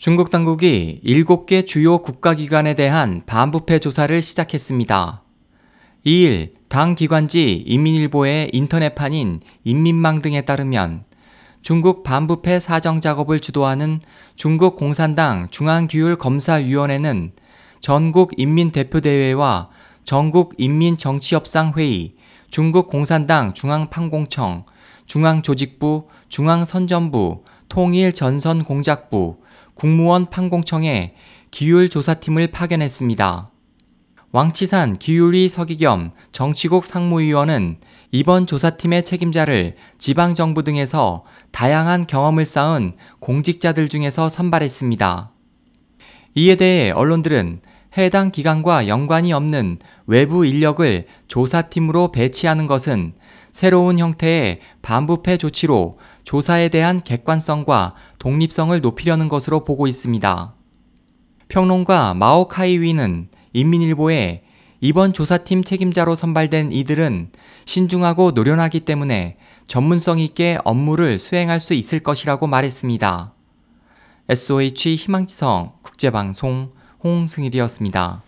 중국 당국이 7개 주요 국가기관에 대한 반부패 조사를 시작했습니다. 2일 당 기관지 인민일보의 인터넷판인 인민망 등에 따르면 중국 반부패 사정 작업을 주도하는 중국 공산당 중앙규율검사위원회는 전국 인민대표대회와 전국 인민정치협상회의, 중국 공산당 중앙판공청, 중앙조직부, 중앙선전부, 통일전선공작부, 국무원 판공청에 기율조사팀을 파견했습니다. 왕치산 기율위 서기겸 정치국 상무위원은 이번 조사팀의 책임자를 지방정부 등에서 다양한 경험을 쌓은 공직자들 중에서 선발했습니다. 이에 대해 언론들은 해당 기관과 연관이 없는 외부 인력을 조사팀으로 배치하는 것은 새로운 형태의 반부패 조치로 조사에 대한 객관성과 독립성을 높이려는 것으로 보고 있습니다. 평론가 마오 카이위는 인민일보에 이번 조사팀 책임자로 선발된 이들은 신중하고 노련하기 때문에 전문성 있게 업무를 수행할 수 있을 것이라고 말했습니다. SOH 희망지성 국제방송 홍승일이었습니다.